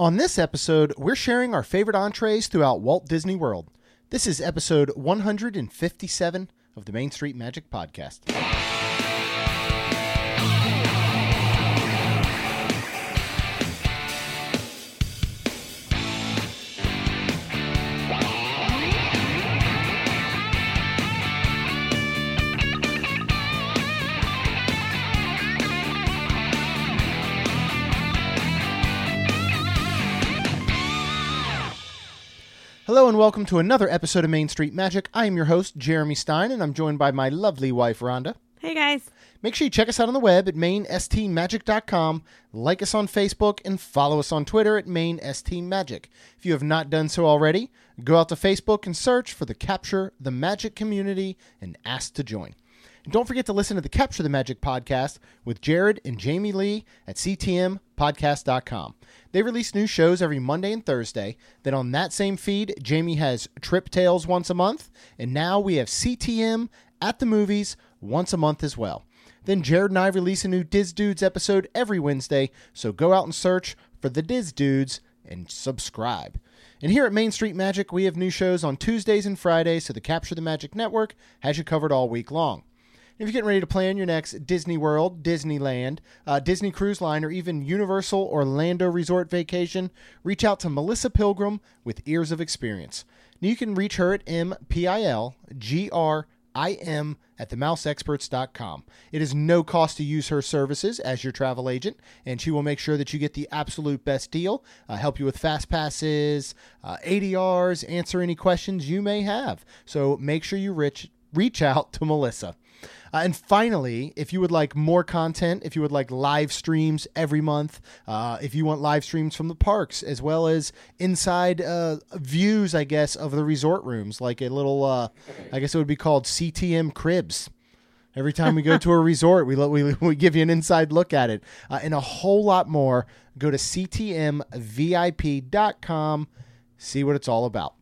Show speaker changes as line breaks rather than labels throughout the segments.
On this episode, we're sharing our favorite entrees throughout Walt Disney World. This is episode 157 of the Main Street Magic Podcast. Hello and welcome to another episode of Main Street Magic. I am your host, Jeremy Stein, and I'm joined by my lovely wife, Rhonda.
Hey guys.
Make sure you check us out on the web at mainstmagic.com, like us on Facebook, and follow us on Twitter at mainstmagic. If you have not done so already, go out to Facebook and search for the Capture the Magic community and ask to join. And don't forget to listen to the Capture the Magic podcast with Jared and Jamie Lee at ctmpodcast.com. They release new shows every Monday and Thursday. Then on that same feed, Jamie has Trip Tales once a month, and now we have CTM at the movies once a month as well. Then Jared and I release a new Diz Dudes episode every Wednesday, so go out and search for the Diz Dudes and subscribe. And here at Main Street Magic, we have new shows on Tuesdays and Fridays, so the Capture the Magic Network has you covered all week long. If you're getting ready to plan your next Disney World, Disneyland, uh, Disney Cruise Line, or even Universal Orlando Resort vacation, reach out to Melissa Pilgrim with Ears of Experience. Now you can reach her at M-P-I-L-G-R-I-M at themouseexperts.com. It is no cost to use her services as your travel agent, and she will make sure that you get the absolute best deal, uh, help you with fast passes, uh, ADRs, answer any questions you may have. So make sure you reach, reach out to Melissa. Uh, and finally, if you would like more content, if you would like live streams every month, uh, if you want live streams from the parks, as well as inside uh, views, I guess, of the resort rooms, like a little, uh, I guess it would be called CTM Cribs. Every time we go to a resort, we, let, we, we give you an inside look at it. Uh, and a whole lot more, go to ctmvip.com, see what it's all about.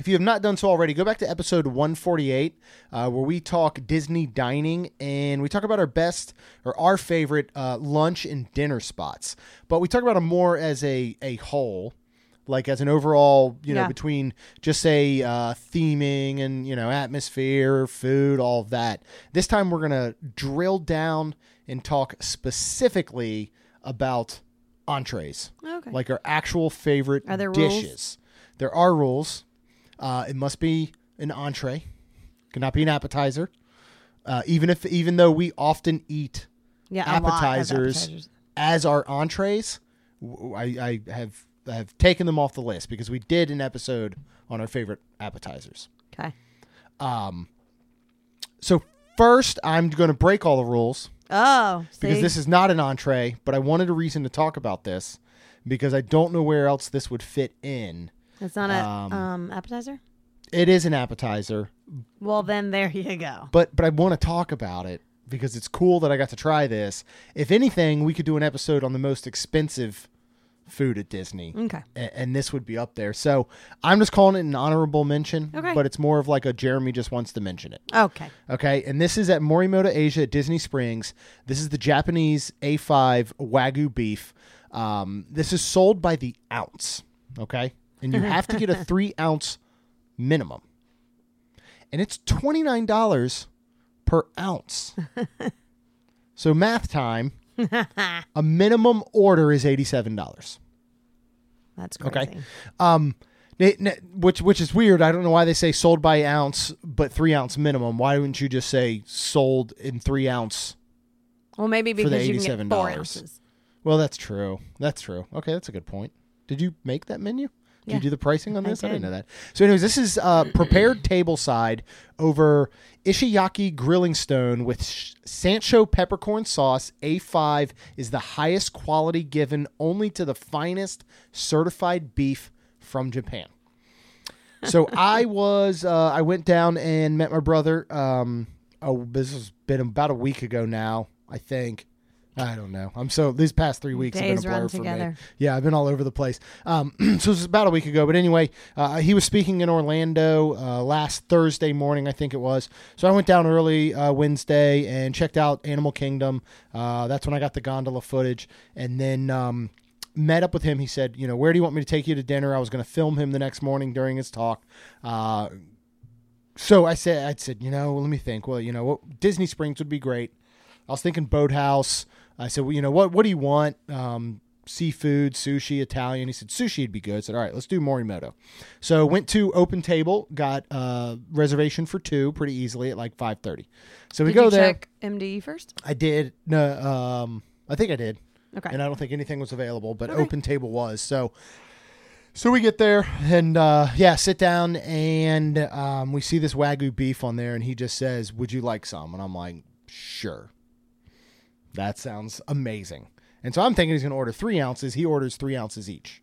If you have not done so already, go back to episode 148, uh, where we talk Disney dining and we talk about our best or our favorite uh, lunch and dinner spots. But we talk about them more as a, a whole, like as an overall, you know,
Yeah.
between just say uh, theming and, you know, atmosphere, food, all of that. This time we're going to drill down and talk specifically about entrees
Okay.
like our actual favorite
Are there rules?
dishes. There are rules. Uh, it must be an entree. Cannot be an appetizer. Uh, even if, even though we often eat
yeah, a lot of
appetizers,
appetizers.
as our entrees, I, I have I have taken them off the list because we did an episode on our favorite appetizers.
Okay. Um.
So first, I'm going to break all the rules.
Oh,
because
see?
this is not an entree, but I wanted a reason to talk about this because I don't know where else this would fit in.
It's not an
um,
um, appetizer.
It is an appetizer,
Well, then there you go.
but but I want to talk about it because it's cool that I got to try this. If anything, we could do an episode on the most expensive food at Disney.
Okay.
a- And this would be up there. So I'm just calling it an honorable mention,
Okay.
but it's more of like a Jeremy just wants to mention it.
Okay.
Okay, and this is at Morimoto Asia at Disney Springs. This is the Japanese A5 Wagyu beef. Um, this is sold by the ounce. Okay, and you have to get a three ounce minimum, and it's twenty nine dollars per ounce. so math time. a minimum order is eighty seven dollars.
That's
Okay.
crazy.
Um, n- n- which which is weird. I don't know why they say sold by ounce, but three ounce minimum. Why wouldn't you just say sold in three ounce?
Well, maybe
For the
because can four
$87.
ounces.
Well, that's true. That's true. Okay, that's a good point. Did you make that menu? Did
Yeah,
you do the pricing on
I
this? I, didn't know that. So, anyways, this is uh, prepared table side over Ishiyaki grilling stone with sh- Sansho peppercorn sauce. A5 is the highest quality given only to the finest certified beef from Japan. So I was uh, I went down and met my brother. Um, oh, this has been about a week ago now, I think. I don't know. I'm so these past three weeks
Days
have been a blur for me. Yeah, I've been all over the place. Um, so it was about a week ago, but anyway, uh, he was speaking in Orlando uh, last Thursday morning, I think it was. So I went down early uh, Wednesday and checked out Animal Kingdom. Uh, that's when I got the gondola footage, and then um, met up with him. He said, you know, where do you want me to take you to dinner? I was going to film him the next morning during his talk. Uh, so I said, I said, you know, let me think. Well, you know, Disney Springs would be great. I was thinking Boathouse. I said, well, you know, what what do you want? Um, seafood, sushi, Italian. He said sushi would be good. I said, all right, let's do Morimoto. So went to Open Table, got a reservation for two pretty easily at like five thirty. So we
Did
go
you
there.
check MDE first?
I did. No, um, I think I did
Okay.
and I don't think anything was available, but
Okay.
open table was. So, so we get there and uh, yeah, sit down and um, we see this wagyu beef on there, and he just says, "Would you like some?" And I'm like, "Sure." That sounds amazing. And so I'm thinking he's going to order three ounces. He orders three ounces each.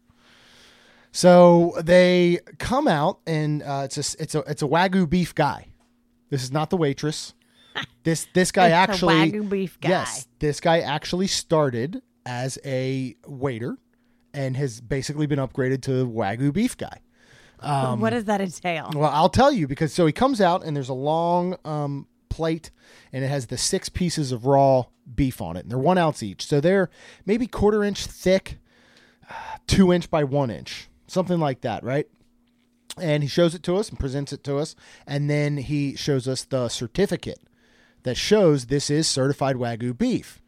So they come out, and uh, it's a it's a it's a wagyu beef guy. This is not the waitress. This this guy actually
Wagyu beef guy.
Yes, this guy actually started as a waiter and has basically been upgraded to wagyu beef guy. Um,
what does that entail?
Well, I'll tell you because so he comes out and there's a long um, plate and it has the six pieces of raw beef on it, and they're one ounce each. So they're maybe quarter inch thick, two inch by one inch, something like that, right? And he shows it to us and presents it to us, and then he shows us the certificate that shows this is certified wagyu beef.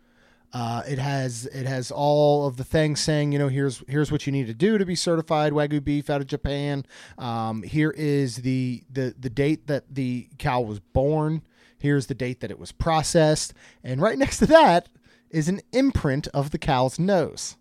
Uh, it has it has all of the things saying you know here's here's what you need to do to be certified wagyu beef out of Japan. Um, here is the the the date that the cow was born. Here's the date that it was processed, and right next to that is an imprint of the cow's nose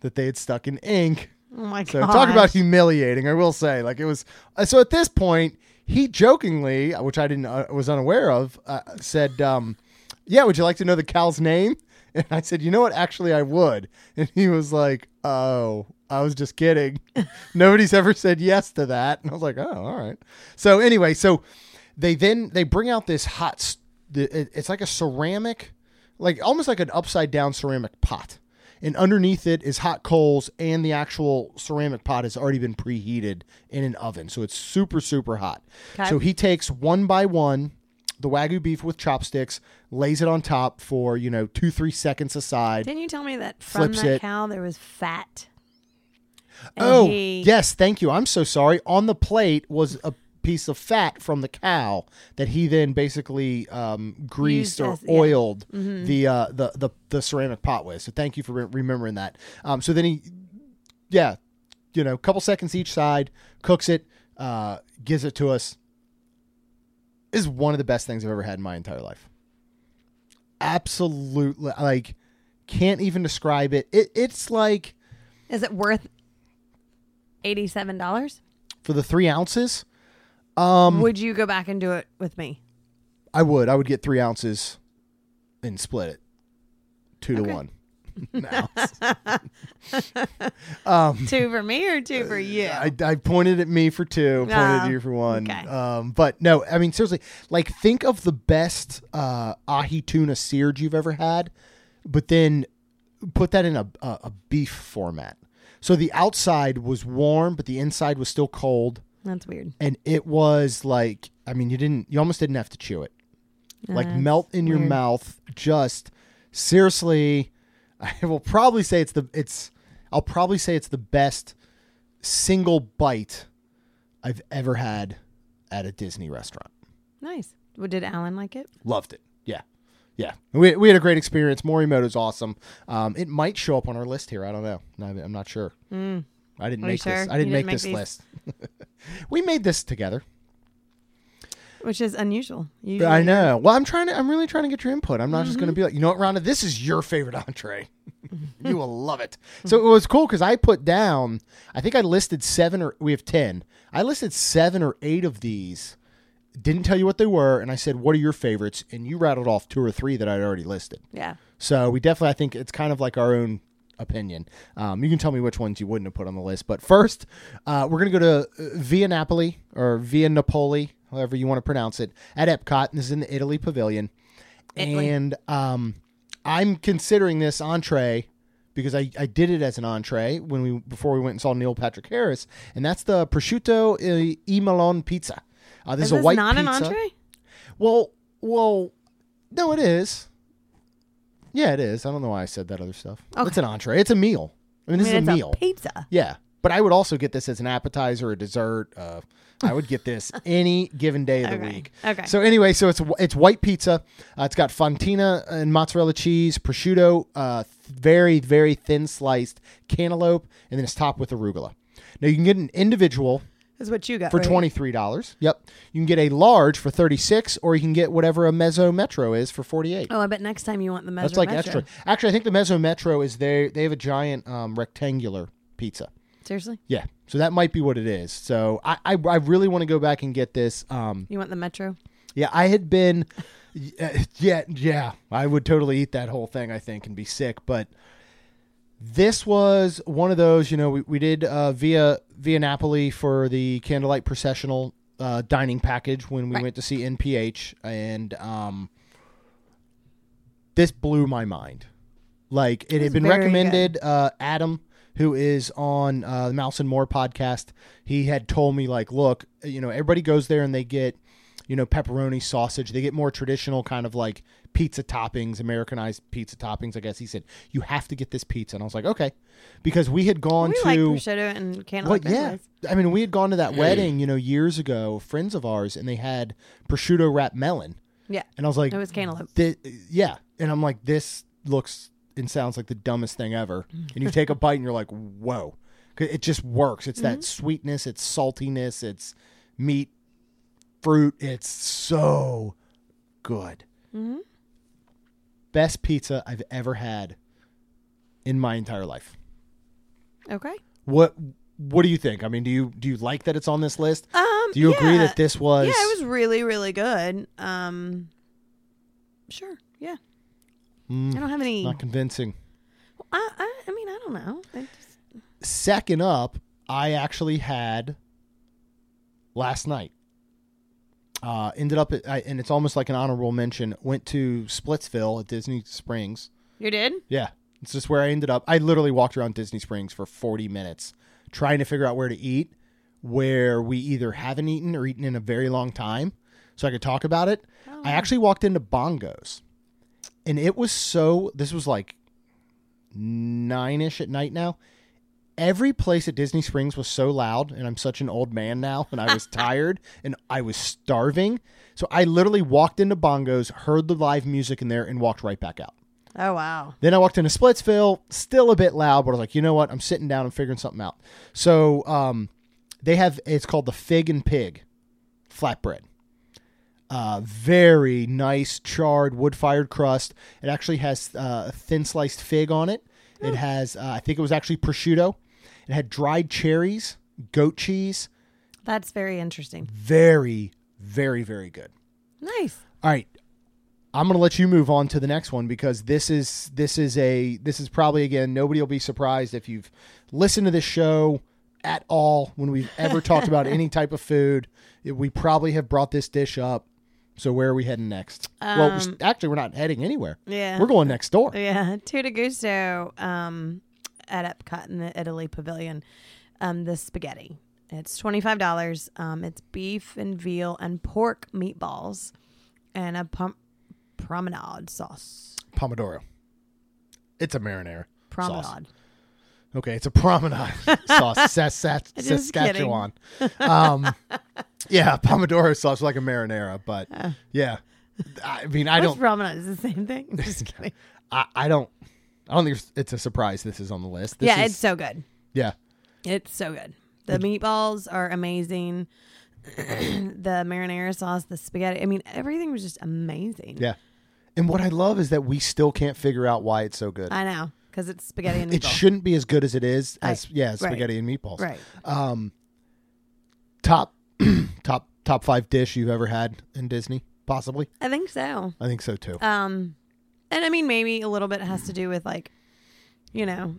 that they had stuck in ink.
Oh my
So
god!
talk about humiliating. I will say, like it was. uh, So at this point, he jokingly, which I didn't uh, was unaware of, uh, said, um, "Yeah, would you like to know the cow's name?" And I said, "You know what? Actually, I would." And he was like, "Oh, I was just kidding. Nobody's ever said yes to that." And I was like, "Oh, all right." So anyway, so they then they bring out this hot. s- the- it- It's like a ceramic, like almost like an upside down ceramic pot and underneath it is hot coals and the actual ceramic pot has already been preheated in an oven so it's super super hot
Okay.
so he takes one by one the wagyu beef with chopsticks lays it on top for you know two three seconds aside
Didn't you tell me that from that
it.
cow there was fat?
Oh
he-
yes thank you i'm so sorry on the plate was a piece of fat from the cow that he then basically um, greased
Used
or
as- yeah.
Oiled the, uh, the the the ceramic pot with. So thank you for re- remembering that. Um, so then he, yeah, you know, a couple seconds each side, cooks it, uh, gives it to us. Is one of the best things I've ever had in my entire life. Absolutely, like can't even describe it. It it's like
Is it worth eighty-seven dollars?
for the three ounces. Um,
Would you go back and do it with me?
I would. I would get three ounces and split it two to
Okay.
one. An ounce.
two for me or two for you?
I, I pointed at me for two, pointed at
Oh,
you for one.
okay.
Um, but no, I mean seriously, like think of the best uh, ahi tuna seared you've ever had, but then put that in a, a, a beef format. So the outside was warm, but the inside was still cold,
That's weird.
and it was like I mean you didn't you almost didn't have to chew it. like melt in your mouth. Just seriously, I will probably say it's the it's. I'll probably say it's the best single bite I've ever had at a Disney restaurant.
Nice. Well, did Alan like it?
Loved it. Yeah, yeah. We, we had a great experience. Morimoto's awesome. Um, it might show up on our list here. I don't know. I'm not sure.
Mm.
I didn't
Are
make this.
sure?
I didn't make,
didn't make
this
these?
list. we made this together.
Which is unusual. Usually
I know. Well, I'm trying to. I'm really trying to get your input. I'm not just
Mm-hmm.
going to be like, you know what, Rhonda, this is your favorite entree. you will love it. So it was cool because I put down. I think I listed seven or we have ten. I listed seven or eight of these. Didn't tell you what they were, and I said, "What are your favorites?" And you rattled off two or three that I'd already listed.
Yeah.
So we definitely, I think it's kind of like our own opinion. Um, you can tell me which ones you wouldn't have put on the list. But first, uh, we're going to go to uh, Via Napoli or Via Napoli, however you want to pronounce it, at Epcot. This is in the Italy Pavilion.
Italy.
And um, I'm considering this entree because I, I did it as an entree when we before we went and saw Neil Patrick Harris, and that's the prosciutto uh, e melon pizza. Uh, this
Is
is, a white
not an entree?
Well, well, no, it is. Yeah, it is. I don't know why I said that other stuff.
Okay.
It's an entree. It's a meal. I mean, this
I mean,
is a
it's
meal.
a pizza.
Yeah, but I would also get this as an appetizer, a dessert. Uh, I would get this any given day of the
Okay.
week.
Okay.
So anyway, so it's it's white pizza. Uh, it's got fontina and mozzarella cheese, prosciutto, uh, th- very very thin sliced cantaloupe, and then it's topped with arugula. Now you can get an individual
Is what you got
for
right?
twenty three dollars. Yep, you can get a large for thirty six, or you can get whatever a mezzo metro is for forty eight.
Oh, I bet next time you want the measure.
That's like
metro.
extra. Actually, I think the mezzo metro is they they have a giant um, rectangular pizza.
Seriously,
Yeah, so that might be what it is. So I I, I really want to go back and get this. Um,
you want the metro?
yeah, I had been, yeah, yeah, I would totally eat that whole thing. I think and be sick, but this was one of those. You know, we, we did uh, via via Napoli for the candlelight processional uh, dining package when we
Right.
went to see NPH, and um, this blew my mind. Like it,
was
had been recommended. Uh, Adam, who is on uh, the Mouse and More podcast, he had told me like, look, you know, everybody goes there and they get, you know, pepperoni sausage. They get more traditional kind of like pizza toppings, Americanized pizza toppings. I guess he said you have to get this pizza, and I was like, okay, because we had gone
we
to
like prosciutto and
well,
cantaloupe.
yeah. I mean, we had gone to that wedding, you know, years ago, friends of ours, and they had prosciutto wrapped melon,
yeah.
and I was like,
It was cantaloupe.
yeah, and I'm like, this looks and sounds like the dumbest thing ever, and you take a bite and you're like, whoa, it just works. It's that mm-hmm. sweetness, it's saltiness, it's meat, fruit. It's so good.
Mhm.
Best pizza I've ever had in my entire life.
Okay.
What What do you think? I mean, do you do you like that it's on this list?
Um.
Do you agree that this was?
Yeah, it was really, really good. Um. Sure. Yeah.
Mm,
I don't have any.
not convincing.
I, I. I mean, I don't know. I just,
Second up, I actually had last night. Uh, ended up, at, I, and it's almost like an honorable mention. Went to Splitsville at Disney Springs.
you did.
Yeah, it's just where I ended up. I literally walked around Disney Springs for 40 minutes trying to figure out where to eat, where we either haven't eaten or eaten in a very long time, so I could talk about it.
Oh.
I actually walked into Bongos, and it was so. This was like nine ish at night now. Every place at Disney Springs was so loud, and I'm such an old man now, and I was tired and I was starving. So I literally walked into Bongos, heard the live music in there, and walked right back out.
Oh wow.
Then I walked into Splitsville, still a bit loud, but I was like, you know what? I'm sitting down and figuring something out. So um, they have it's called the Fig and Pig flatbread. Uh, very nice charred wood fired crust. It actually has uh, a thin sliced fig on it. It has, uh, I think it was actually prosciutto. It had dried cherries, goat cheese.
That's very interesting.
Very, very, very good.
Nice.
All right. I'm going to let you move on to the next one because this is this is a this is probably again nobody will be surprised if you've listened to this show at all when we've ever talked about any type of food. We probably have brought this dish up. So where are we heading next? well,
Um,
actually, we're not heading anywhere.
Yeah.
We're going next door.
Yeah, Tutti Gusto um, at Epcot in the Italy Pavilion. Um, the spaghetti. It's twenty five dollars. Um, it's beef and veal and pork meatballs, and a pom- promenade sauce.
Pomodoro. It's a marinara.
Promenade.
Sauce. Okay, it's a promenade sauce. Sas- Sas- Saskatchewan. Um, yeah, Pomodoro sauce like a marinara, but yeah. I mean, I
What's
don't.
promenade? Is the same thing. Just kidding.
I, I don't. I don't think it's- a surprise. This is on the list. This
yeah,
is-
it's so good.
yeah.
It's so good. The meatballs are amazing. the marinara sauce, the spaghetti. I mean, everything was just amazing.
Yeah. And what I love is that we still can't figure out why it's so good.
I know because it's spaghetti and meatballs.
it shouldn't be as good as it is as
Right.
yeah,
Right.
spaghetti and meatballs.
right.
Um, top, top, top five dish you've ever had in Disney, possibly.
I think so.
I think so too.
Um, and I mean, maybe a little bit has to do with like, you know,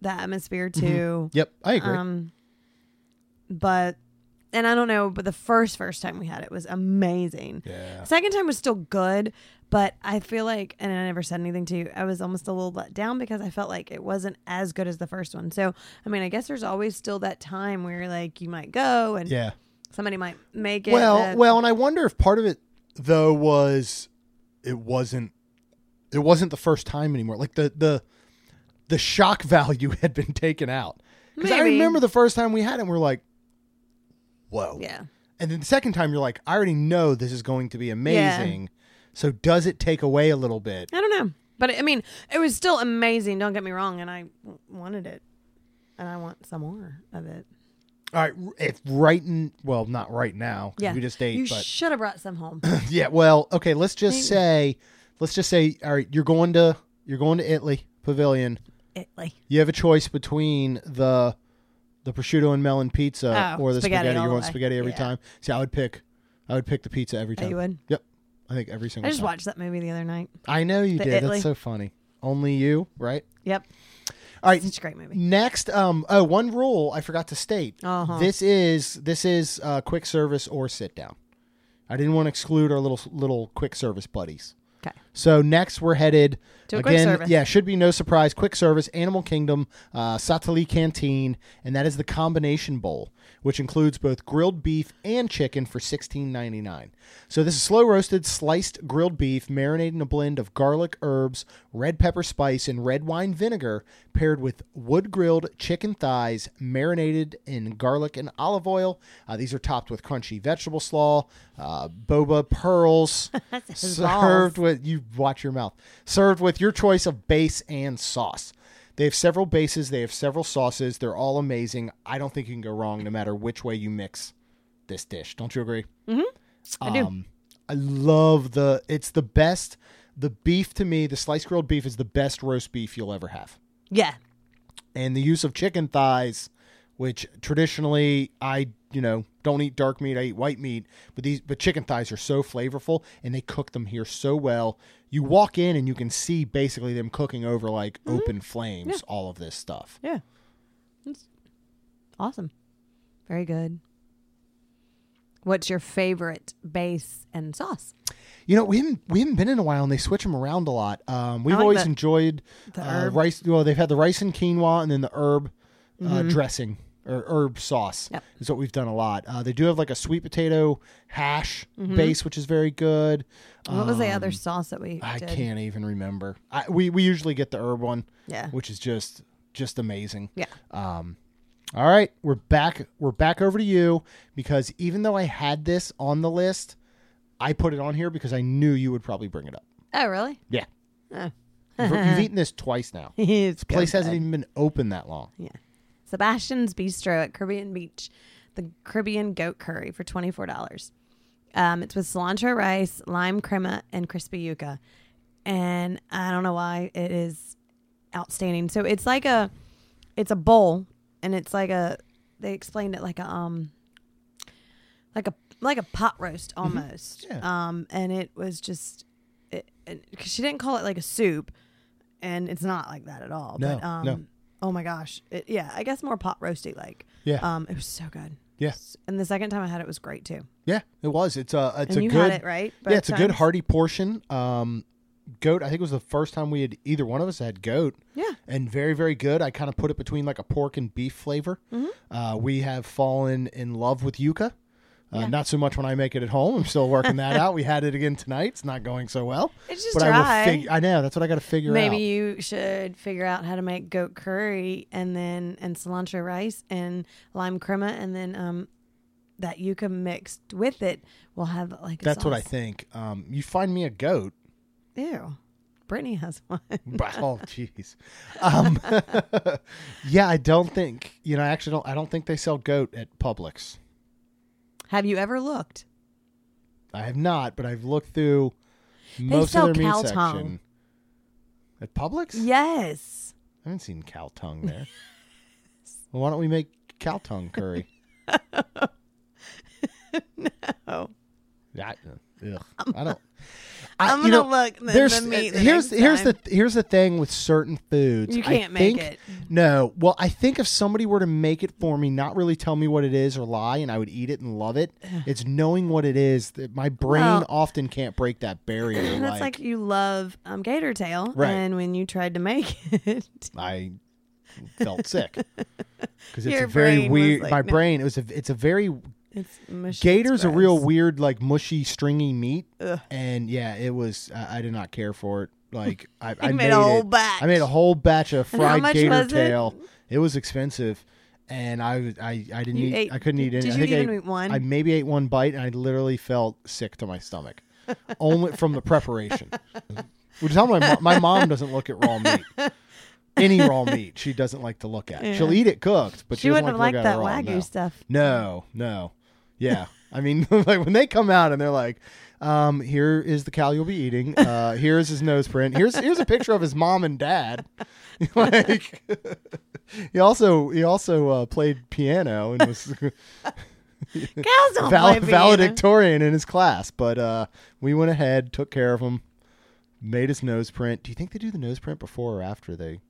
the atmosphere too.
yep, I agree.
Um, but and I don't know, but the first first time we had it was amazing.
yeah.
Second time was still good, but I feel like, and I never said anything to you, I was almost a little let down because I felt like it wasn't as good as the first one. So, I mean, I guess there's always still that time where like you might go and
Yeah.
somebody might make it.
Well, well, and I wonder if part of it though was it wasn't it wasn't the first time anymore. Like the the the shock value had been taken out. Because I remember the first time we had it, and we're like, "Whoa!"
Yeah.
And then the second time, you're like, "I already know this is going to be amazing." So does it take away a little bit?
I don't know. But I mean, it was still amazing. Don't get me wrong. And I wanted it. And I want some more of it.
All right, if right in well, not right now.
Yeah.
we just ate.
You
but
should have brought some home.
yeah, well, okay. Let's just
Maybe.
say, let's just say, all right, you're going to you're going to Italy Pavilion.
Italy.
You have a choice between the the prosciutto and melon pizza
Oh,
or the
spaghetti
spaghetti.
all
You're
the
going
way.
spaghetti every
Yeah.
time. See, I would pick, I would pick the pizza every
Oh,
time.
you would?
Yep, I think every single time.
I just
time.
watched that movie the other night.
I know you
The
did.
Italy.
That's so funny. Only you, right?
Yep.
All right.
Such a great movie.
Next, um, oh, one rule I forgot to state.
Uh-huh.
This is this is uh, quick service or sit down. I didn't want to exclude our little little quick service buddies.
Okay.
So next we're headed
To a quick
again.
service.
Yeah, should be no surprise. Quick service, Animal Kingdom, uh, Satu'li Canteen, and that is the combination bowl, which includes both grilled beef and chicken for $16.99. So this is slow roasted, sliced grilled beef marinated in a blend of garlic, herbs, red pepper spice, and red wine vinegar, paired with wood grilled chicken thighs marinated in garlic and olive oil. Uh, these are topped with crunchy vegetable slaw, uh, boba pearls, served with you watch your mouth. Served with your choice of base and sauce. They have several bases. They have several sauces. They're all amazing. I don't think you can go wrong no matter which way you mix this dish. Don't you agree?
I do.
Um, I love the. It's the best. The beef to me, the sliced grilled beef is the best roast beef you'll ever have,
Yeah.
and the use of chicken thighs, which traditionally I you know don't eat dark meat. I eat white meat, but these but chicken thighs are so flavorful, and they cook them here so well. You walk in and you can see basically them cooking over like open flames. All of this stuff.
Yeah. It's awesome. Very good. What's your favorite base and sauce?
You know, we haven't we haven't been in a while, and they switch them around a lot. Um, we've
like
always
the-
enjoyed
the
uh, rice. Well, they've had the rice and quinoa, and then the herb uh, dressing or herb sauce.
Yep.
is what we've done a lot. Uh, they do have like a sweet potato hash
Mm-hmm.
base, which is very good.
What was the other
Um,
sauce that we
I
did?
can't even remember. I, we we usually get the herb one,
Yeah.
which is just just amazing.
Yeah.
Um, all right, we're back. We're back over to you because even though I had this on the list, I put it on here because I knew you would probably bring it up.
Oh, really?
Yeah,
Oh.
you've, you've eaten this twice now. This place hasn't even been open that long.
Yeah. Sebastian's Bistro at Caribbean Beach, the Caribbean goat curry for twenty four dollars. Um, it's with cilantro rice, lime crema, and crispy yuca, and I don't know why it is outstanding. So it's like a, it's a bowl, and it's like a. They explained it like a um. Like a like a pot roast almost,
Mm-hmm. Yeah.
um, and it was just, it, because she didn't call it like a soup, and it's not like that at all.
No,
but, um,
no.
Oh my gosh. It, yeah, I guess more pot roasty like.
Yeah,
Um, it was so good.
yeah,
And the second time I had it was great too.
yeah. It was. It's a it's
and
a
you
good.
had it right.
yeah,
both
it's a good hearty portion. Um, goat. I think it was the first time we had either one of us had goat.
Yeah.
and very very good. I kind of put it between like a pork and beef flavor.
Mm-hmm.
Uh, we have fallen in love with yuca. Uh,
Yeah.
Not so much when I make it at home. I'm still working that out. We had it again tonight. It's not going so well.
It's just
but I will figure. I know that's what I got to figure
Maybe
out.
Maybe you should figure out how to make goat curry and then and cilantro rice and lime crema and then um that yuca mixed with it will have like a
That's what I think. Um, you find me a goat.
Ew. Brittany has one.
oh, jeez. Um, yeah, I don't think you know. I actually don't. I don't think they sell goat at Publix.
Have you ever looked?
I have not, but I've looked through most
sell
of their meat
cow
section.
tongue.
At Publix?
Yes.
I haven't seen cow tongue there. well, why don't we make cow tongue curry?
Oh.
Uh, I, ugh, um, I don't. I,
I'm gonna
know,
look the,
there's
the meat the
here's here's
time.
the here's the thing with certain foods.
You can't make
think-
it.
No. Well, I think if somebody were to make it for me, not really tell me what it is or lie, and I would eat it and love it, it's knowing what it is that my brain
Well-
often can't break that barrier.
That's
like,
like, you love um, gator tail,
Right.
and when you tried to make it,
I felt sick because it's
Your
a very weird.
like,
my
no.
brain. It was a. It's a very.
It's mushy,
Gator's a real weird, like mushy, stringy meat,
Ugh.
and yeah, it was. I, I did not care for it Like I, I made
made a whole
it.
batch.
I made a whole batch of
And how
fried
much
gator
was it?
tail. It? was expensive, and I was- I I didn't
You
eat.
ate-
I couldn't eat any.
did
I
you
think I
even
ate-
eat one?
I maybe ate one bite, and I literally felt sick to my stomach, only from the preparation. Which is how my mo- my mom doesn't look at raw meat. Any raw meat, she doesn't like to look at. She'll eat it cooked, but she,
she
doesn't
wouldn't
like
have
to
liked
look
that
at it raw.
wagyu
no.
stuff.
No, no. Yeah. I mean, like when they come out and they're like, um, here is the cow you'll be eating. Uh, here's his nose print. Here's here's a picture of his mom and dad. like he also he also uh, played piano and was val- valedictorian in his class. But uh, we went ahead, took care of him, made his nose print. Do you think they do the nose print before or after they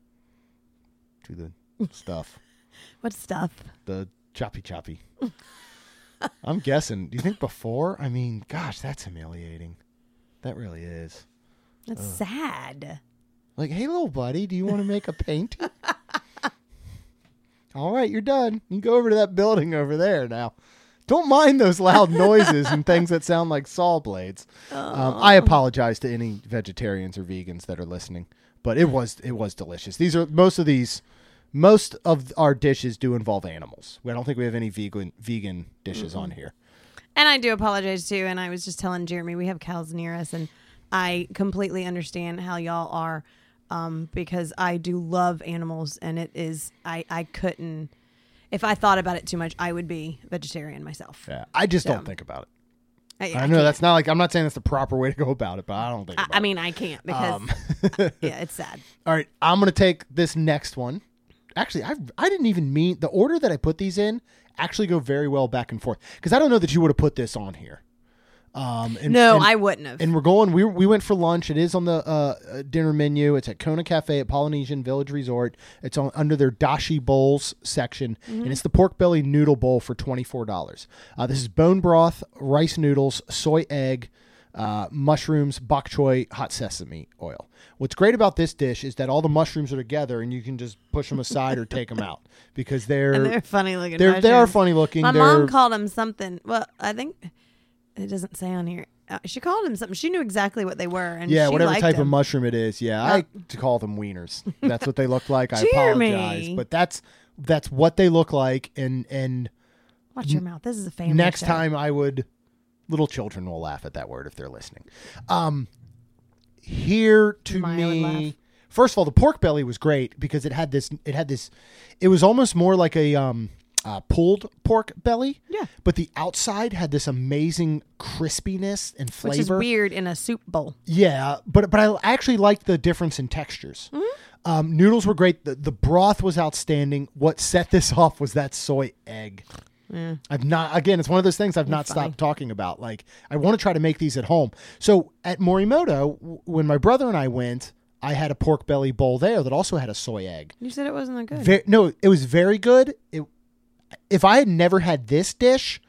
do the stuff?
What stuff?
the choppy choppy. I'm guessing. Do you think before? I mean, gosh, that's humiliating. That really is.
That's sad.
Like, hey, little buddy, do you want to make a painting? All right, you're done. You can go over to that building over there now. Don't mind those loud noises and things that sound like saw blades. Um, I apologize to any vegetarians or vegans that are listening, but it was it was delicious. These are most of these, most of our dishes do involve animals. I don't think we have any vegan vegan dishes on here.
And I do apologize too. And I was just telling Jeremy we have cows near us, and I completely understand how y'all are, um, because I do love animals, and it is I I couldn't. If I thought about it too much, I would be vegetarian myself.
Yeah, I just
Yeah.
don't think about it.
I,
I,
I
know
can't.
that's not like I'm not saying that's the proper way to go about it, but I don't think.
I, I mean, I can't because
Um,
yeah, it's sad.
All right, I'm gonna take this next one. Actually, I I didn't even mean the order that I put these in. Actually, go very well back and forth because I don't know that you would have put this on here. Um, and,
No,
and,
I wouldn't have.
and we're going. We we went for lunch. It is on the uh, uh, dinner menu. It's at Kona Cafe at Polynesian Village Resort. It's on under their dashi bowls section, and it's the pork belly noodle bowl for twenty four dollars. Uh, this is bone broth, rice noodles, soy egg, uh, mushrooms, bok choy, hot sesame oil. What's great about this dish is that all the mushrooms are together, and you can just push them aside or take them out because they're,
and they're funny looking.
they're they are funny looking.
My
they're,
mom called them something. Well, I think it doesn't say on here. Uh, she called them something. She knew exactly what they were, and
yeah, whatever type of mushroom it is. Yeah, I like to call them wieners. That's what they look like. I apologize, but that's that's what they look like. And and
Watch your mouth. This is a family.
next
show.
time I would, little children will laugh at that word if they're listening. Um, here to
Maya
me, first of all, the pork belly was great because it had this. It had this. It was almost more like a um. Uh, pulled pork belly,
Yeah.
but the outside had this amazing crispiness and flavor.
which is weird in a soup bowl.
Yeah, but but I actually liked the difference in textures.
Mm-hmm.
Um, noodles were great. The, the broth was outstanding. What set this off was that soy egg. I've not again. It's one of those things I've not
funny.
stopped talking about. Like I want to try to make these at home. So at Morimoto, w- when my brother and I went, I had a pork belly bowl there that also had a soy egg.
You said it wasn't that good.
Ve- no, it was very good. It, if I had never had this dish,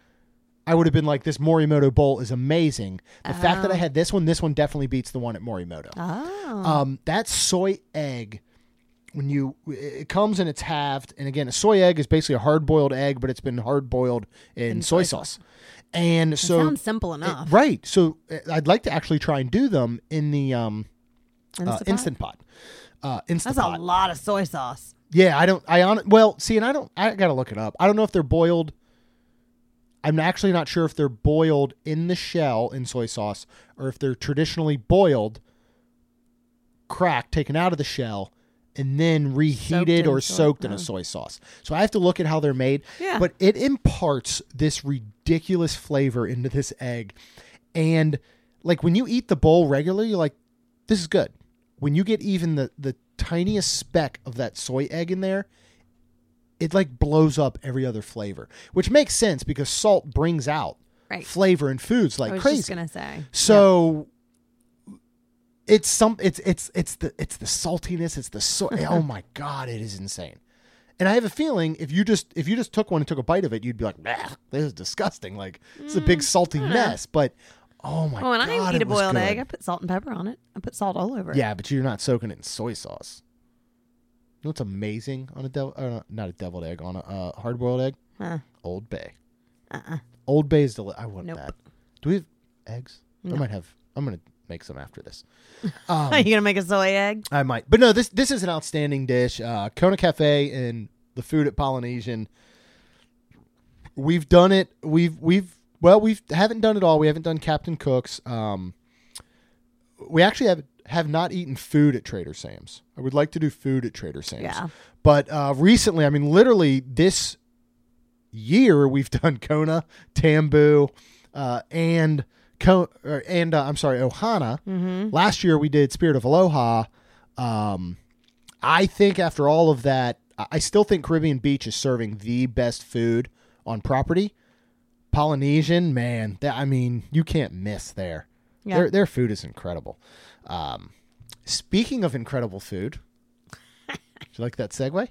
I would have been like, "This Morimoto bowl is amazing." The fact that I had this one, this one definitely beats the one at Morimoto.
oh,
Um, that soy egg, when you it comes and it's halved, and again, a soy egg is basically a hard boiled egg, but it's been hard boiled in, soy, sauce. And so,
sounds simple
it-
enough.
right? So uh, I'd like to actually try and do them in the um, uh, instant pot. Uh, instant pot.
That's a lot of soy sauce.
Yeah, I don't. I on well, see, and I don't. I gotta look it up. I don't know if they're boiled. I'm actually not sure if they're boiled in the shell in soy sauce or if they're traditionally boiled, cracked, taken out of the shell, and then reheated
in
or
soy-
soaked in
oh.
a soy sauce. So I have to look at how they're made.
Yeah.
But it imparts this ridiculous flavor into this egg. And like when you eat the bowl regularly, you're like, this is good. When you get even the, the tiniest speck of that soy egg in there, it like blows up every other flavor, which makes sense because salt brings out
Right.
flavor in foods like
I was
crazy.
just gonna say.
So it's some it's it's it's the it's the saltiness, it's the so oh my god, it is insane. And I have a feeling if you just if you just took one and took a bite of it, you'd be like, this is disgusting. Like it's a big salty mess. But oh my
Well, when
god.
I eat a boiled
good.
egg, I put salt and pepper on it. I put salt all over it.
Yeah, but you're not soaking it in soy sauce. You know what's amazing on a devil uh, not a deviled egg, on a uh, hard boiled egg?
Huh.
Old Bay.
Uh-uh.
Old Bay is deli- I want
Nope.
that. Do we have eggs? I might have I'm gonna make some after this.
Are you gonna make a soy egg?
I might, but no. This this is an outstanding dish. Uh, Kona Cafe and the food at Polynesian. We've done it. We've we've well we've haven't done it all. We haven't done Captain Cook's. Um, we actually have have not eaten food at Trader Sam's. I would like to do food at Trader Sam's.
Yeah.
But uh, recently, I mean, literally this year, we've done Kona, Tambu, uh, and Ko- or, and uh, I'm sorry, Ohana.
Mm-hmm.
Last year we did Spirit of Aloha. Um, I think after all of that, I I still think Caribbean Beach is serving the best food on property. Polynesian, man, that, I mean, you can't miss there.
Yeah.
Their their food is incredible. Um, speaking of incredible food, do you like that segue?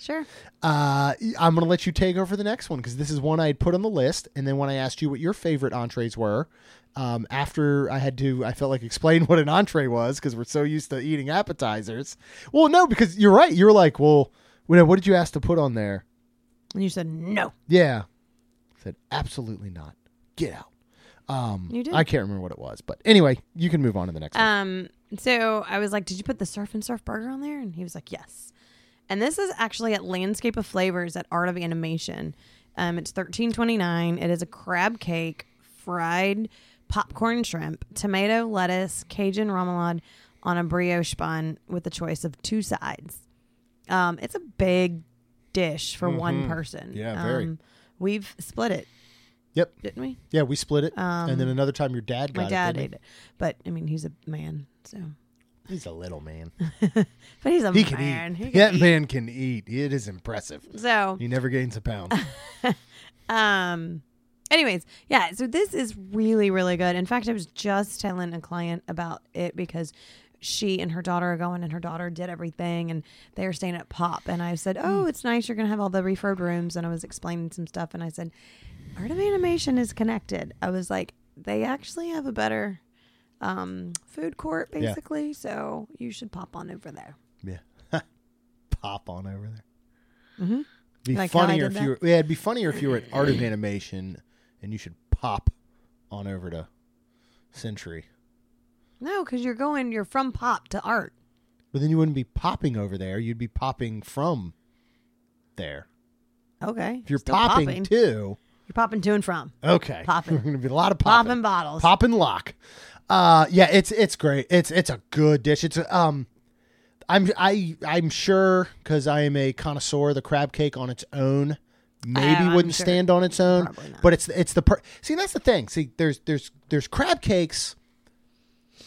Sure.
Uh, I'm going to let you take over the next one because this is one I had put on the list. And then when I asked you what your favorite entrees were, um, after I had to, I felt like explain what an entree was because we're so used to eating appetizers. Well, no, because you're right. You were like, well, what did you ask to put on there?
And you said no.
Yeah. I said, absolutely not. Get out. Um,
You did.
I can't remember what it was. But anyway, you can move on to the next one.
Um. So I was like, "Did you put the surf and surf burger on there?" And he was like, "Yes." And this is actually at Landscape of Flavors at Art of Animation. Um, it's thirteen twenty nine. It is a crab cake, fried popcorn shrimp, tomato, lettuce, Cajun remoulade on a brioche bun with a choice of two sides. Um, it's a big dish for one person.
Mm-hmm. Yeah, very.
Um, we've split it,
Yep.
didn't we?
Yeah, we split it.
Um,
and then another time your dad got
My dad
it.
ate it, but I mean, he's a man, so.
He? He's a little man.
But he's a
He can
man.
eat.
He can
that
eat.
man can eat. It is impressive.
So,
He never gains a pound.
um, anyways, yeah. So this is really, really good. In fact, I was just telling a client about it because she and her daughter are going, and her daughter did everything, and they are staying at Pop. And I said, "Oh, it's nice. You're gonna have all the refurbed rooms." And I was explaining some stuff, and I said, "Art of Animation is connected." I was like, "They actually have a better." Um, food court basically, so you should pop on over there.
yeah. Pop on over there.
Mm-hmm.
Be
Like how I
funnier
did
if you were, yeah, it'd be funnier if you were at Art of Animation and you should pop on over to Century.
No, because you're going, you're from pop to art.
But then you wouldn't be popping over there. You'd be popping from there.
Okay.
If you're
Still
popping,
popping.
too,
You're popping to and from.
okay.
Popping.
There's going to be a lot of popping.
Popping bottles.
Popping lock. Uh yeah, it's it's great. It's it's a good dish. It's um I'm I I'm sure cuz I am a connoisseur the crab cake on its own maybe
Oh,
wouldn't
sure.
stand on its own. But it's it's the per- See, that's the thing. See, there's there's there's crab cakes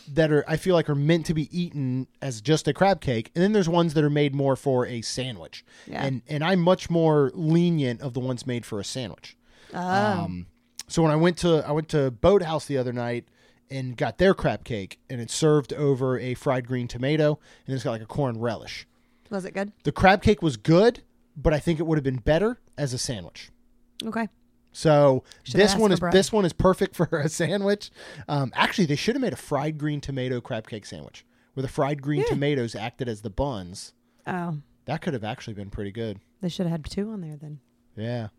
that are I feel like are meant to be eaten as just a crab cake, and then there's ones that are made more for a sandwich.
Yeah.
And and I'm much more lenient of the ones made for a sandwich.
Oh.
Um, so when I went to I went to Boathouse the other night and got their crab cake, and it's served over a fried green tomato, and it's got like a corn relish.
Was it good?
The crab cake was good, but I think it would have been better as a sandwich.
Okay.
So
Should've
this one is this one is perfect for a sandwich. Um, actually, they should have made a fried green tomato crab cake sandwich where the fried green
Yeah.
tomatoes acted as the buns.
Oh,
That could have actually been pretty good.
they should have had two on there then.
Yeah.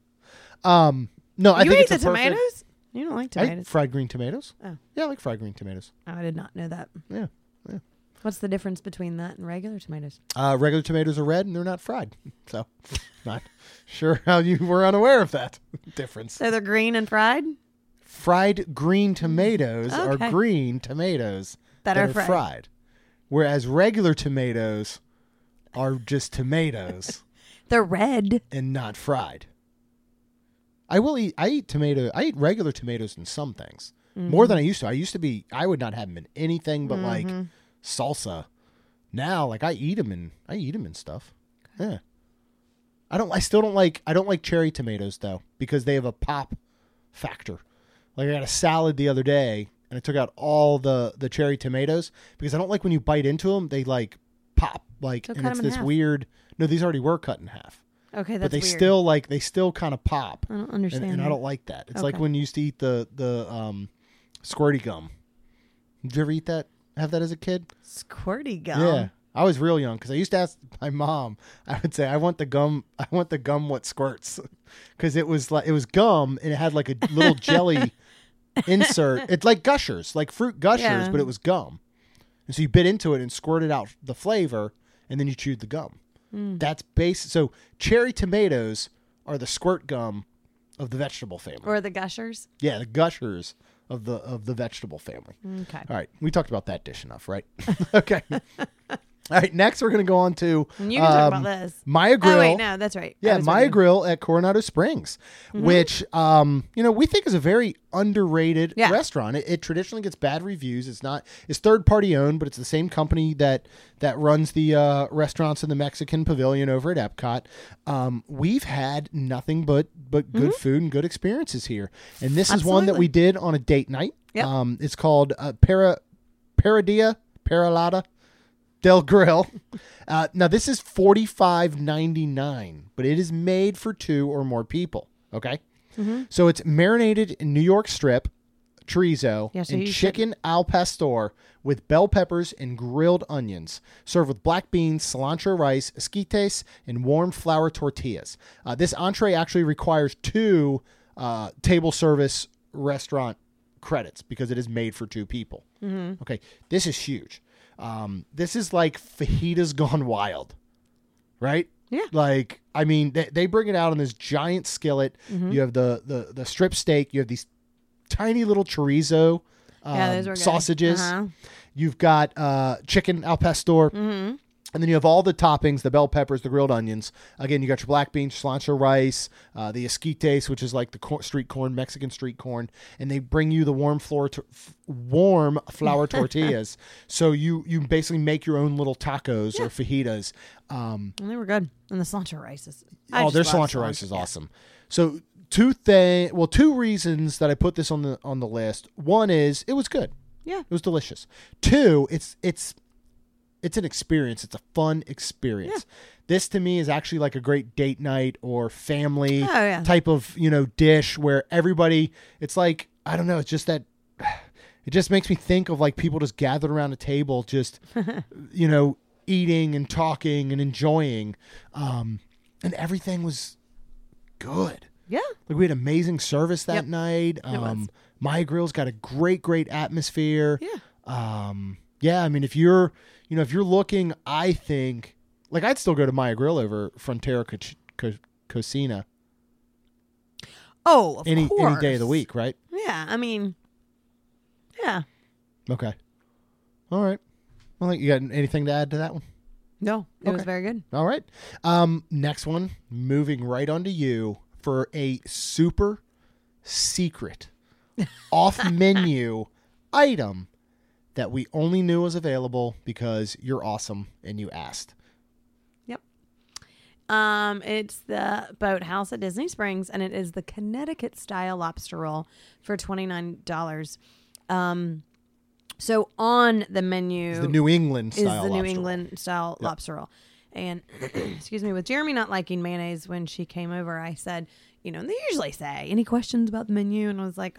Um, no, I
you
think
ate
it's
the
perfect-
tomatoes? You don't like
I ate
tomatoes?
fried green tomatoes.
Oh.
Yeah, I like fried green tomatoes.
Oh, I did not know that.
Yeah. Yeah.
What's the difference between that and regular tomatoes?
Uh, regular tomatoes are red and they're not fried. So, not sure how you were unaware of that difference.
So they're green and fried?
Fried green tomatoes are green tomatoes
That are fried.
whereas regular tomatoes are just tomatoes
They're red.
and not fried. I will eat. I eat tomato. I eat regular tomatoes in some things more than I used to. I used to be. I would not have them in anything but like salsa. Now, like I eat them and I eat them and stuff. Yeah. I don't. I still don't like. I don't like cherry tomatoes though because they have a pop factor. Like I got a salad the other day and I took out all the the cherry tomatoes because I don't like when you bite into them. They like pop like
So
and it's this
half.
weird. No, these already were cut in half,
Okay, that's
but they
weird.
still like they still kind of pop.
I don't understand.
and I don't like that. It's like when you used to eat the the um, squirty gum. Did you ever eat that? Have that as a kid?
Squirty gum.
Yeah, I was real young because I used to ask my mom. I would say, "I want the gum. I want the gum what squirts," because it was like it was gum and it had like a little jelly insert. it's like gushers, like fruit gushers,
Yeah.
but it was gum. And so you bit into it and squirted out the flavor, and then you chewed the gum.
Hmm.
That's base. So cherry tomatoes are the squirt gum of the vegetable family.
Or the gushers.
yeah, the gushers of the of the vegetable family.
Okay.
All right, we talked about that dish enough, right? okay. All right, next we're going to go on to
you can talk
um,
about this.
Maya Grill.
Oh wait, no, that's right. I
Yeah,
was
Maya
wondering.
Grill at Coronado Springs, which um, you know we think is a very underrated
Yeah.
restaurant. It, it traditionally gets bad reviews. It's not it's third party owned, but it's the same company that that runs the uh, restaurants in the Mexican Pavilion over at Epcot. Um, we've had nothing but but good food and good experiences here, and this is one that
Mm-hmm. Absolutely.
we did on a date night.
Yep.
Um, it's called uh, Para Paradia Paralada Del Grill. Uh, now this is forty five ninety nine, but it is made for two or more people. Okay,
Mm-hmm.
so it's marinated in New York strip, chorizo,
Yeah, so
and
you should-
chicken al pastor with bell peppers and grilled onions, served with black beans, cilantro rice, esquites, and warm flour tortillas. Uh, this entree actually requires two uh, table service restaurant credits because it is made for two people.
Mm-hmm.
Okay, this is huge. Um, this is like fajitas gone wild, right?
Yeah.
Like, I mean, they, they bring it out on this giant skillet.
Mm-hmm.
You have the, the the strip steak. You have these tiny little chorizo um,
Yeah, those were good.
sausages.
Uh-huh.
You've got uh, chicken al pastor.
Mm-hmm.
And then you have all the toppings, the bell peppers, the grilled onions. Again, you got your black beans, cilantro rice, uh, the esquites, which is like the cor- street corn, Mexican street corn, and they bring you the warm flour, to- f- warm flour tortillas. So you you basically make your own little tacos or fajitas. Um,
And they were good. And the cilantro rice is. I
oh, their cilantro rice is
Yeah.
awesome. So two thing, well, two reasons that I put this on the on the list. One is it was good.
Yeah.
It was delicious. Two, it's it's it's an experience. It's a fun experience. This to me is actually like a great date night or family
Oh, yeah.
type of, you know, dish where everybody it's like I don't know, it's just that it just makes me think of like people just gathered around a table just you know, eating and talking and enjoying. Um and everything was good.
Yeah.
Like we had amazing service that
Yep.
night. Um, My Grill's got a great, great atmosphere.
Yeah.
Um, yeah. I mean, if you're, you know, if you're looking, I think, like, I'd still go to Maya Grill over Frontera Co- Co- Cocina
Oh, of
any
course.
any day of the week, right?
Yeah. I mean, yeah.
Okay. All right. Well, you got anything to add to that one?
No, it was very good.
All right. Um, next one, moving right on to you for a super secret off menu item that we only knew was available because you're awesome and you asked.
Yep. Um, it's the boathouse at Disney Springs, and it is the Connecticut style lobster roll for twenty nine dollars. Um, so on the menu
It's the New England
is
style.
the New
lobster roll.
England style
Yep.
lobster roll. And excuse me, with Jeremy not liking mayonnaise when she came over, I said, you know, and they usually say, any questions about the menu? And I was like,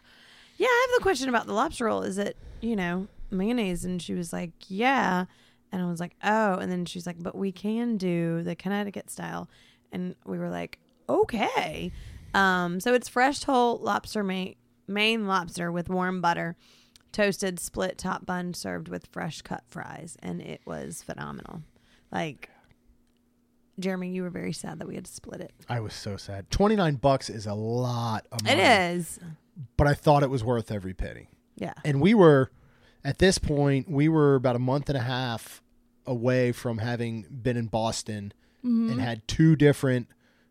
yeah, I have the question about the lobster roll. Is it, you know, mayonnaise? And she was like, yeah. And I was like, oh. And then she's like, but we can do the Connecticut style. And we were like, okay. Um, so it's fresh whole lobster, ma- Maine lobster with warm butter, toasted split top bun served with fresh cut fries. And it was phenomenal. Like, Jeremy, you were very sad that we had to split it.
I was so sad. 29 bucks is a lot of money.
It is.
But I thought it was worth every penny.
Yeah.
and we were at this point we were about a month and a half away from having been in boston and had two different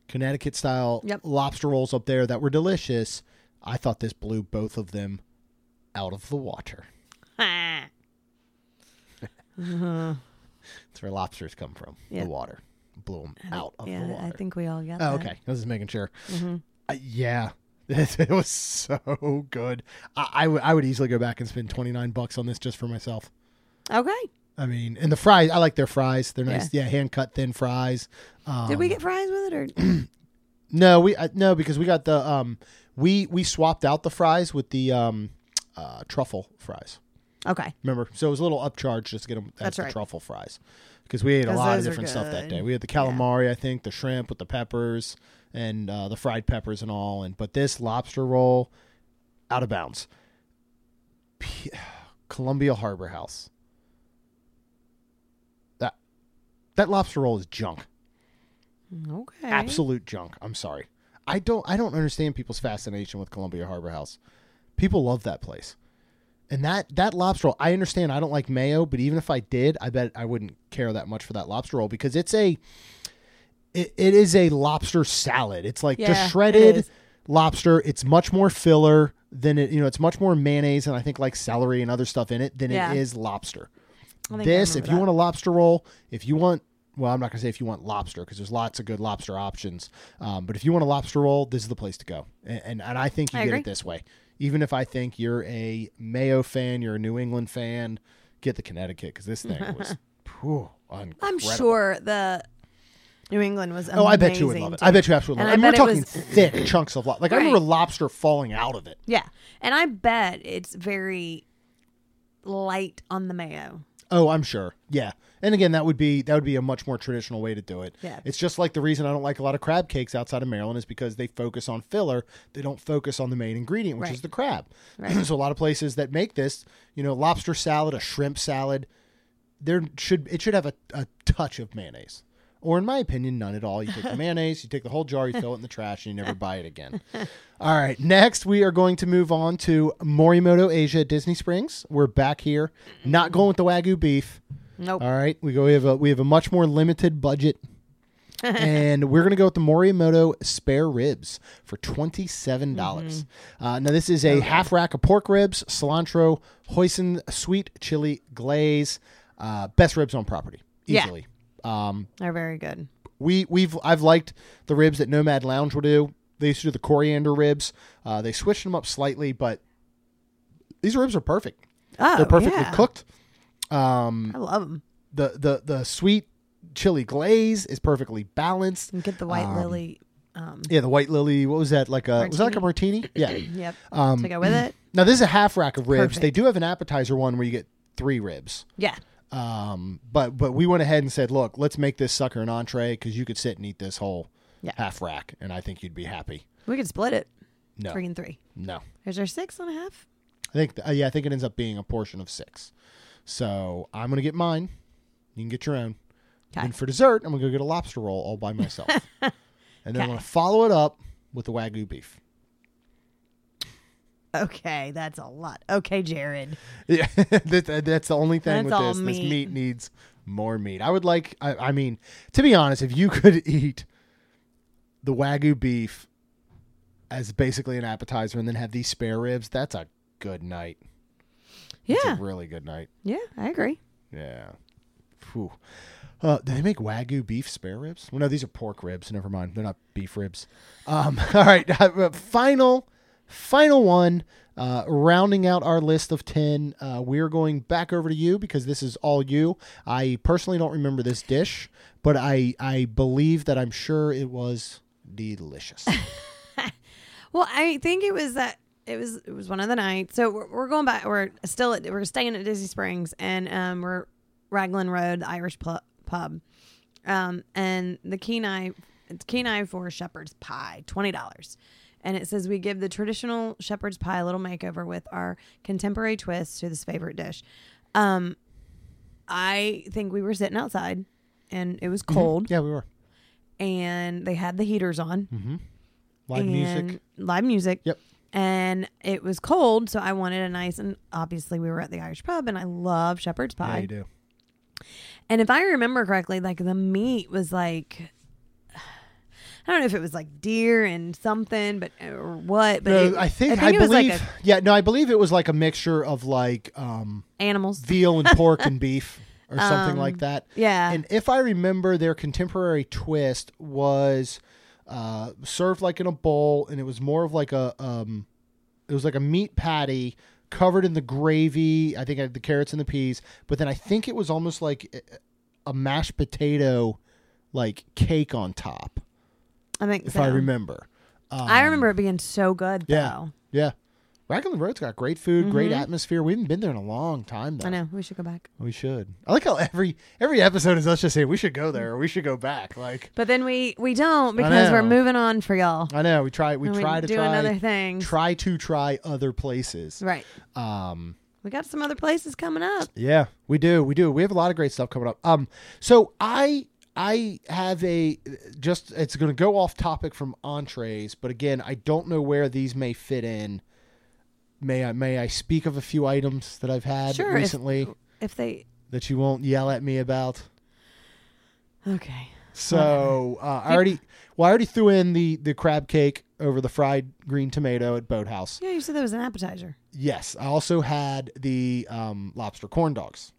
connecticut style
Yep.
lobster rolls up there that were delicious i thought this blew both of them out of the water that's where lobsters come from
Yeah.
the water blew them out of
yeah,
the water
I think we all got
oh
that.
okay i was just making sure
Mm-hmm.
uh, yeah it was so good I, I would- easily go back and spend 29 bucks on this just for myself
Okay.
I mean, and the fries, I like their fries. They're nice, yeah, hand cut thin fries. Um,
Did we get fries with it or
no? We uh, no because we got the um we we swapped out the fries with the um uh truffle fries.
Okay.
Remember, so it was a little upcharge just to get them as
That's
the
right.
truffle fries because we ate a lot of different stuff that day. We had the calamari, I think, the shrimp with the peppers and uh, the fried peppers and all, and but this lobster roll out of bounds. P- Columbia Harbor House. That that lobster roll is junk.
Okay.
Absolute junk. I'm sorry. I don't I don't understand people's fascination with Columbia Harbor House. People love that place. And that that lobster roll, I understand I don't like mayo, but even if I did, I bet I wouldn't care that much for that lobster roll because it's a it, it is a lobster salad. It's like
Yeah,
just shredded
is.
lobster. It's much more filler than it you know, it's much more mayonnaise and I think like celery and other stuff in it than
Yeah.
it is lobster.
I think I
This, if
remember
you
that.
want a lobster roll, if you want, well, I'm not gonna say if you want lobster because there's lots of good lobster options. Um, but if you want a lobster roll, this is the place to go, and and, and I think you
I
get
agree.
it this way. Even if I think you're a Mayo fan, you're a New England fan, get the Connecticut because this thing was,
I'm sure the New England was. amazing.
Oh, I bet you would love it.
too.
I bet you absolutely.
And
love it.
I
I mean, we're talking thick chunks of lobster. Like I remember lobster falling out of it.
Yeah, and I bet it's very light on the mayo.
Oh, I'm sure. Yeah. And again, that would be that would be a much more traditional way to do it.
Yeah.
It's just like the reason I don't like a lot of crab cakes outside of Maryland is because they focus on filler. They don't focus on the main ingredient, which
Right.
is the crab.
Right.
so a lot of places that make this, you know, lobster salad, a shrimp salad, there should it should have a, a touch of mayonnaise. Or in my opinion, none at all. You take the mayonnaise, you take the whole jar, you throw it in the trash, and you never buy it again. All right. Next, we are going to move on to Morimoto Asia Disney Springs. We're back here, not going with the Wagyu beef.
Nope.
All right, we go. We have a we have a much more limited budget, and we're gonna go with the Morimoto spare ribs for twenty dollars. Uh, now this is a half rack of pork ribs, cilantro, hoisin sweet chili glaze, uh, best ribs on property easily. Um,
They're very good.
we we've I've liked the ribs that Nomad Lounge will do. They used to do the coriander ribs. Uh, they switched them up slightly, but these ribs are perfect.
Oh,
They're perfectly
yeah.
cooked. Um,
I love them.
the the the sweet chili glaze is perfectly balanced.
And get the white
Um,
lily. Um,
Yeah, the white lily. What was that? Like a was that like a martini? Yeah.
yep.
Um,
to go with it.
Now this is a half rack of ribs.
Perfect.
They do have an appetizer one where you get three ribs.
Yeah.
Um, but but we went ahead and said, look, let's make this sucker an entree because you could sit and eat this whole
Yeah.
half rack, and I think you'd be happy.
We could split it.
No,
Three and three.
no.
Is there six and a half?
I think uh, yeah, I think it ends up being a portion of six. So I'm gonna get mine. You can get your own.
Okay.
And for dessert, I'm gonna go get a lobster roll all by myself, and then I'm gonna follow it up with the wagyu beef.
Okay, that's a lot. Okay, Jared.
Yeah, that, that's the only thing
That's
with this. This
meat.
meat needs more meat. I would like. I, I mean, to be honest, if you could eat the wagyu beef as basically an appetizer and then have these spare ribs, that's a good night. It's
Yeah.
a really good night.
Yeah, I agree.
Yeah. Phew. Uh, do they make wagyu beef spare ribs? Well, no, these are pork ribs. Never mind. They're not beef ribs. Um, all right. final, final one. Uh, rounding out our list of 10, uh, we're going back over to you because this is all you. I personally don't remember this dish, but I, I believe that I'm sure it was delicious.
Well, I think it was that it was it was one of the nights. So we're, we're going back. We're still at, we're staying at Disney Springs, and um, we're Raglan Road, the Irish pub, um, and the Kenai it's Kenai for shepherd's pie, twenty dollars. And it says we give the traditional shepherd's pie a little makeover with our contemporary twist to this favorite dish. Um, I think we were sitting outside, and it was cold,
yeah, we were.
and they had the heaters on,
Mm-hmm.
Live
music.
live music.
Yep.
And it was cold, so I wanted a nice and obviously we were at the Irish pub, and I love shepherd's
Yeah,
pie.
you do.
and if I remember correctly, like the meat was like. I don't know if it was like deer and something, but or what. But
No,
it-
I think I,
it was
believe.
like a,
yeah, no, I believe it was like a mixture of like um,
animals.
veal and pork and beef or something
Um,
like that.
yeah.
And if I remember, their contemporary twist was uh, served like in a bowl, and it was more of like a um, it was like a meat patty covered in the gravy. I think I had the carrots and the peas, but then I think it was almost like a mashed potato like cake on top,
I think
if
so.
I remember. Um,
I remember it being so good.
Yeah.
Though.
Yeah. Raglan Road's got great food, great atmosphere. We haven't been there in a long time, though.
Mm-hmm. I know. We should go back.
We should. I like how every every episode is us just saying we should go there or we should go back. Like
But then we we don't because we're moving on for y'all.
I know we try we
And
try to
do
try
another thing.
try to try other places.
Right.
Um,
We got some other places coming up.
Yeah, we do. We do. We have a lot of great stuff coming up. Um, so I I have a just it's going to go off topic from entrees, but again, I don't know where these may fit in. May I may I speak of a few items that I've had
Sure, if-
recently
If they
that you won't yell at me about?
okay,
So uh, I already well I already threw in the the crab cake over the fried green tomato at Boathouse.
yeah, you said that was an appetizer.
Yes, I also had the um, lobster corn dogs.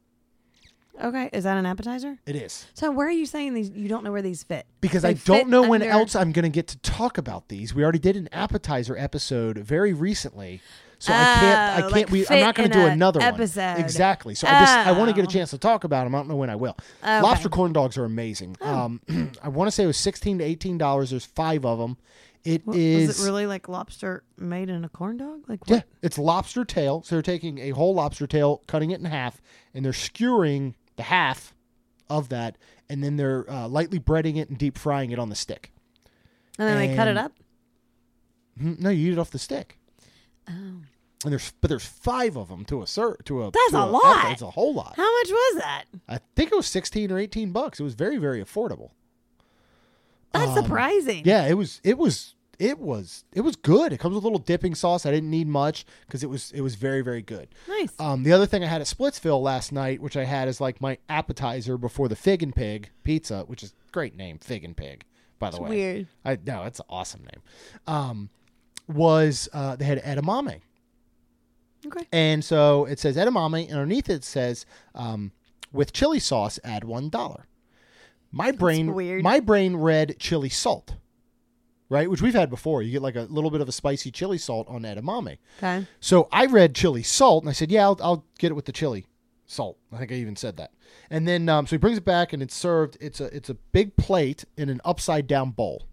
Okay, is that an appetizer?
It is.
So where are you saying these? You don't know where these fit
because
They
I don't know when
under-
else I'm going to get to talk about these. We already did an appetizer episode very recently, so I can't.
Oh,
I
like
can't. we, I'm
fit
not going
in
to do
a
another
episode.
one. Exactly. So I just I want to get a
Oh.
chance to talk about them. I don't know when I will.
Okay.
Lobster corn dogs are amazing.
Oh.
Um, I want to say it was sixteen to eighteen dollars. There's five of them. It is.
Was it really like lobster made in a corn dog? Like
Yeah, it's lobster tail. So they're taking a whole lobster tail, cutting it in half, and they're skewering the half of that, and then they're uh, lightly breading it and deep frying it on the stick.
And then they cut it up.
Mhm. No, you eat it off the stick.
Oh,
And there's but there's five of them to a sir to a.
That's
to
a lot.
It's a whole lot.
how much was that?
I think it was sixteen or eighteen bucks. It was very very affordable.
That's
Um,
surprising.
Yeah, it was. It was. It was. It was good. It comes with a little dipping sauce. I didn't need much because it was. It was very very good.
Nice.
Um, the other thing I had at Splitsville last night, which I had as like my appetizer before the Fig and Pig pizza, which is a great name, Fig and Pig. By the
It's
way,
weird.
I no, it's an awesome name. Um, was uh, they had edamame.
Okay.
And so it says edamame, and underneath it says, um, with chili sauce, add one dollar. My brain,
weird.
my brain read chili salt, right? Which we've had before. You get like a little bit of a spicy chili salt on edamame.
Okay.
So I read chili salt, and I said, yeah, I'll, I'll get it with the chili salt. I think I even said that. And then um, so he brings it back, and it's served. It's a it's a big plate in an upside down bowl.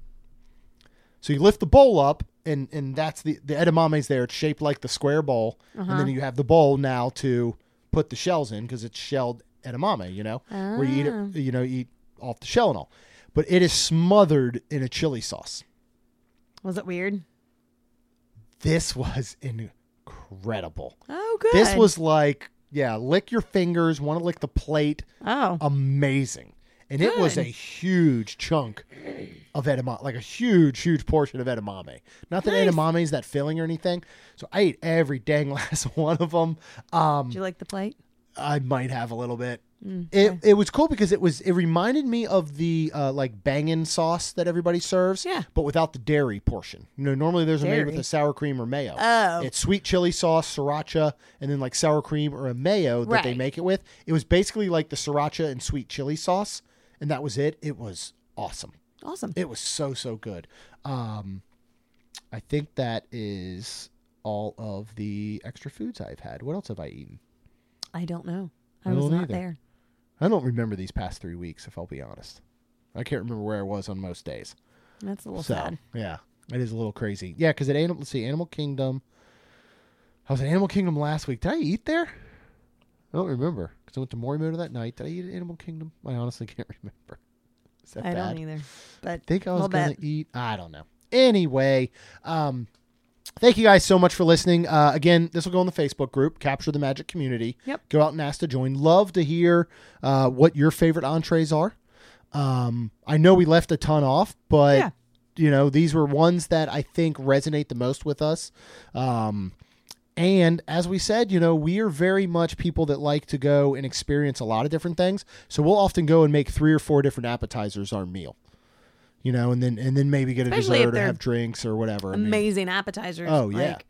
So you lift the bowl up, and and that's the the edamame's there. It's shaped like the square bowl, and then you have the bowl now to put the shells in because it's shelled edamame. You know, where you eat
Ah.
it, you know, eat off the shell and all. But it is smothered in a chili sauce.
Was it weird?
This was incredible.
Oh, good.
This was like, yeah, lick your fingers, want to lick the plate.
Oh.
Amazing. And it was a huge chunk of edamame, like a huge, huge portion of edamame. Not that
Nice.
edamame is that filling or anything. So I ate every dang last one of them. Um,
Did you like the plate?
I might have a little bit.
Mm,
It it was cool because it was it reminded me of the uh, like bangin sauce that everybody serves,
Yeah.
but without the dairy portion. You know, normally those are made with a sour cream or mayo.
Oh.
It's sweet chili sauce, sriracha, and then like sour cream or a mayo that they make it with. It was basically like the sriracha and sweet chili sauce, and that was it. It was awesome.
Awesome.
It was so so good. Um, I think that is all of the extra foods I've had. What else have I eaten?
I don't know. I,
I
was not
either.
there.
I don't remember these past three weeks, if I'll be honest. I can't remember where I was on most days.
That's a little
so
sad.
yeah, it is a little crazy. Yeah, because at Animal, let's see, Animal Kingdom. I was at Animal Kingdom last week. Did I eat there? I don't remember because I went to Morimoto that night. Did I eat at Animal Kingdom? I honestly can't remember.
I
bad?
don't either. But
I think I was
we'll
gonna eat. I don't know. Anyway, um, thank you guys so much for listening. Uh, again, this will go in the Facebook group, Capture the Magic Community.
Yep.
Go out and ask to join. Love to hear uh, what your favorite entrees are. Um, I know we left a ton off, but
Yeah.
you know these were ones that I think resonate the most with us. Um, and as we said, you know, we are very much people that like to go and experience a lot of different things. So we'll often go and make three or four different appetizers our meal. You know, and then and then maybe get a
Especially if
dessert or have drinks or whatever. I mean,
Amazing appetizers.
Oh, yeah.
Like,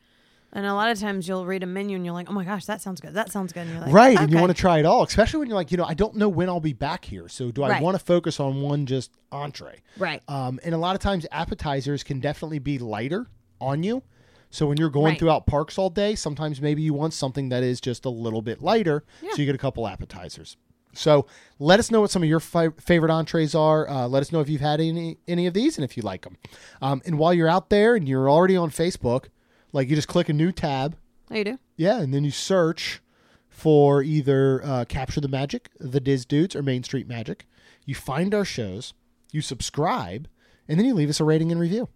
and a lot of times you'll read a menu and you're like, oh my gosh, that sounds good. That sounds good. And you're like,
right, and you want to try it all, especially when you're like, you know, I don't know when I'll be back here. So do I
Right.
want to focus on one just entree?
Right.
Um, and a lot of times appetizers can definitely be lighter on you. So when you're going
Right.
throughout parks all day, sometimes maybe you want something that is just a little bit lighter.
Yeah.
So you get a couple appetizers. So let us know what some of your fi- favorite entrees are. Uh, let us know if you've had any any of these and if you like them. Um, and while you're out there and you're already on Facebook, like you just click a new tab,
Oh, you do?
yeah, and then you search for either uh, Capture the Magic, The Diz Dudes, or Main Street Magic. You find our shows, you subscribe, and then you leave us a rating and review.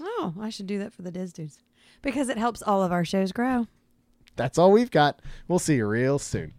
Oh, I should do that for the Diz dudes because it helps all of our shows grow.
That's all we've got. We'll see you real soon.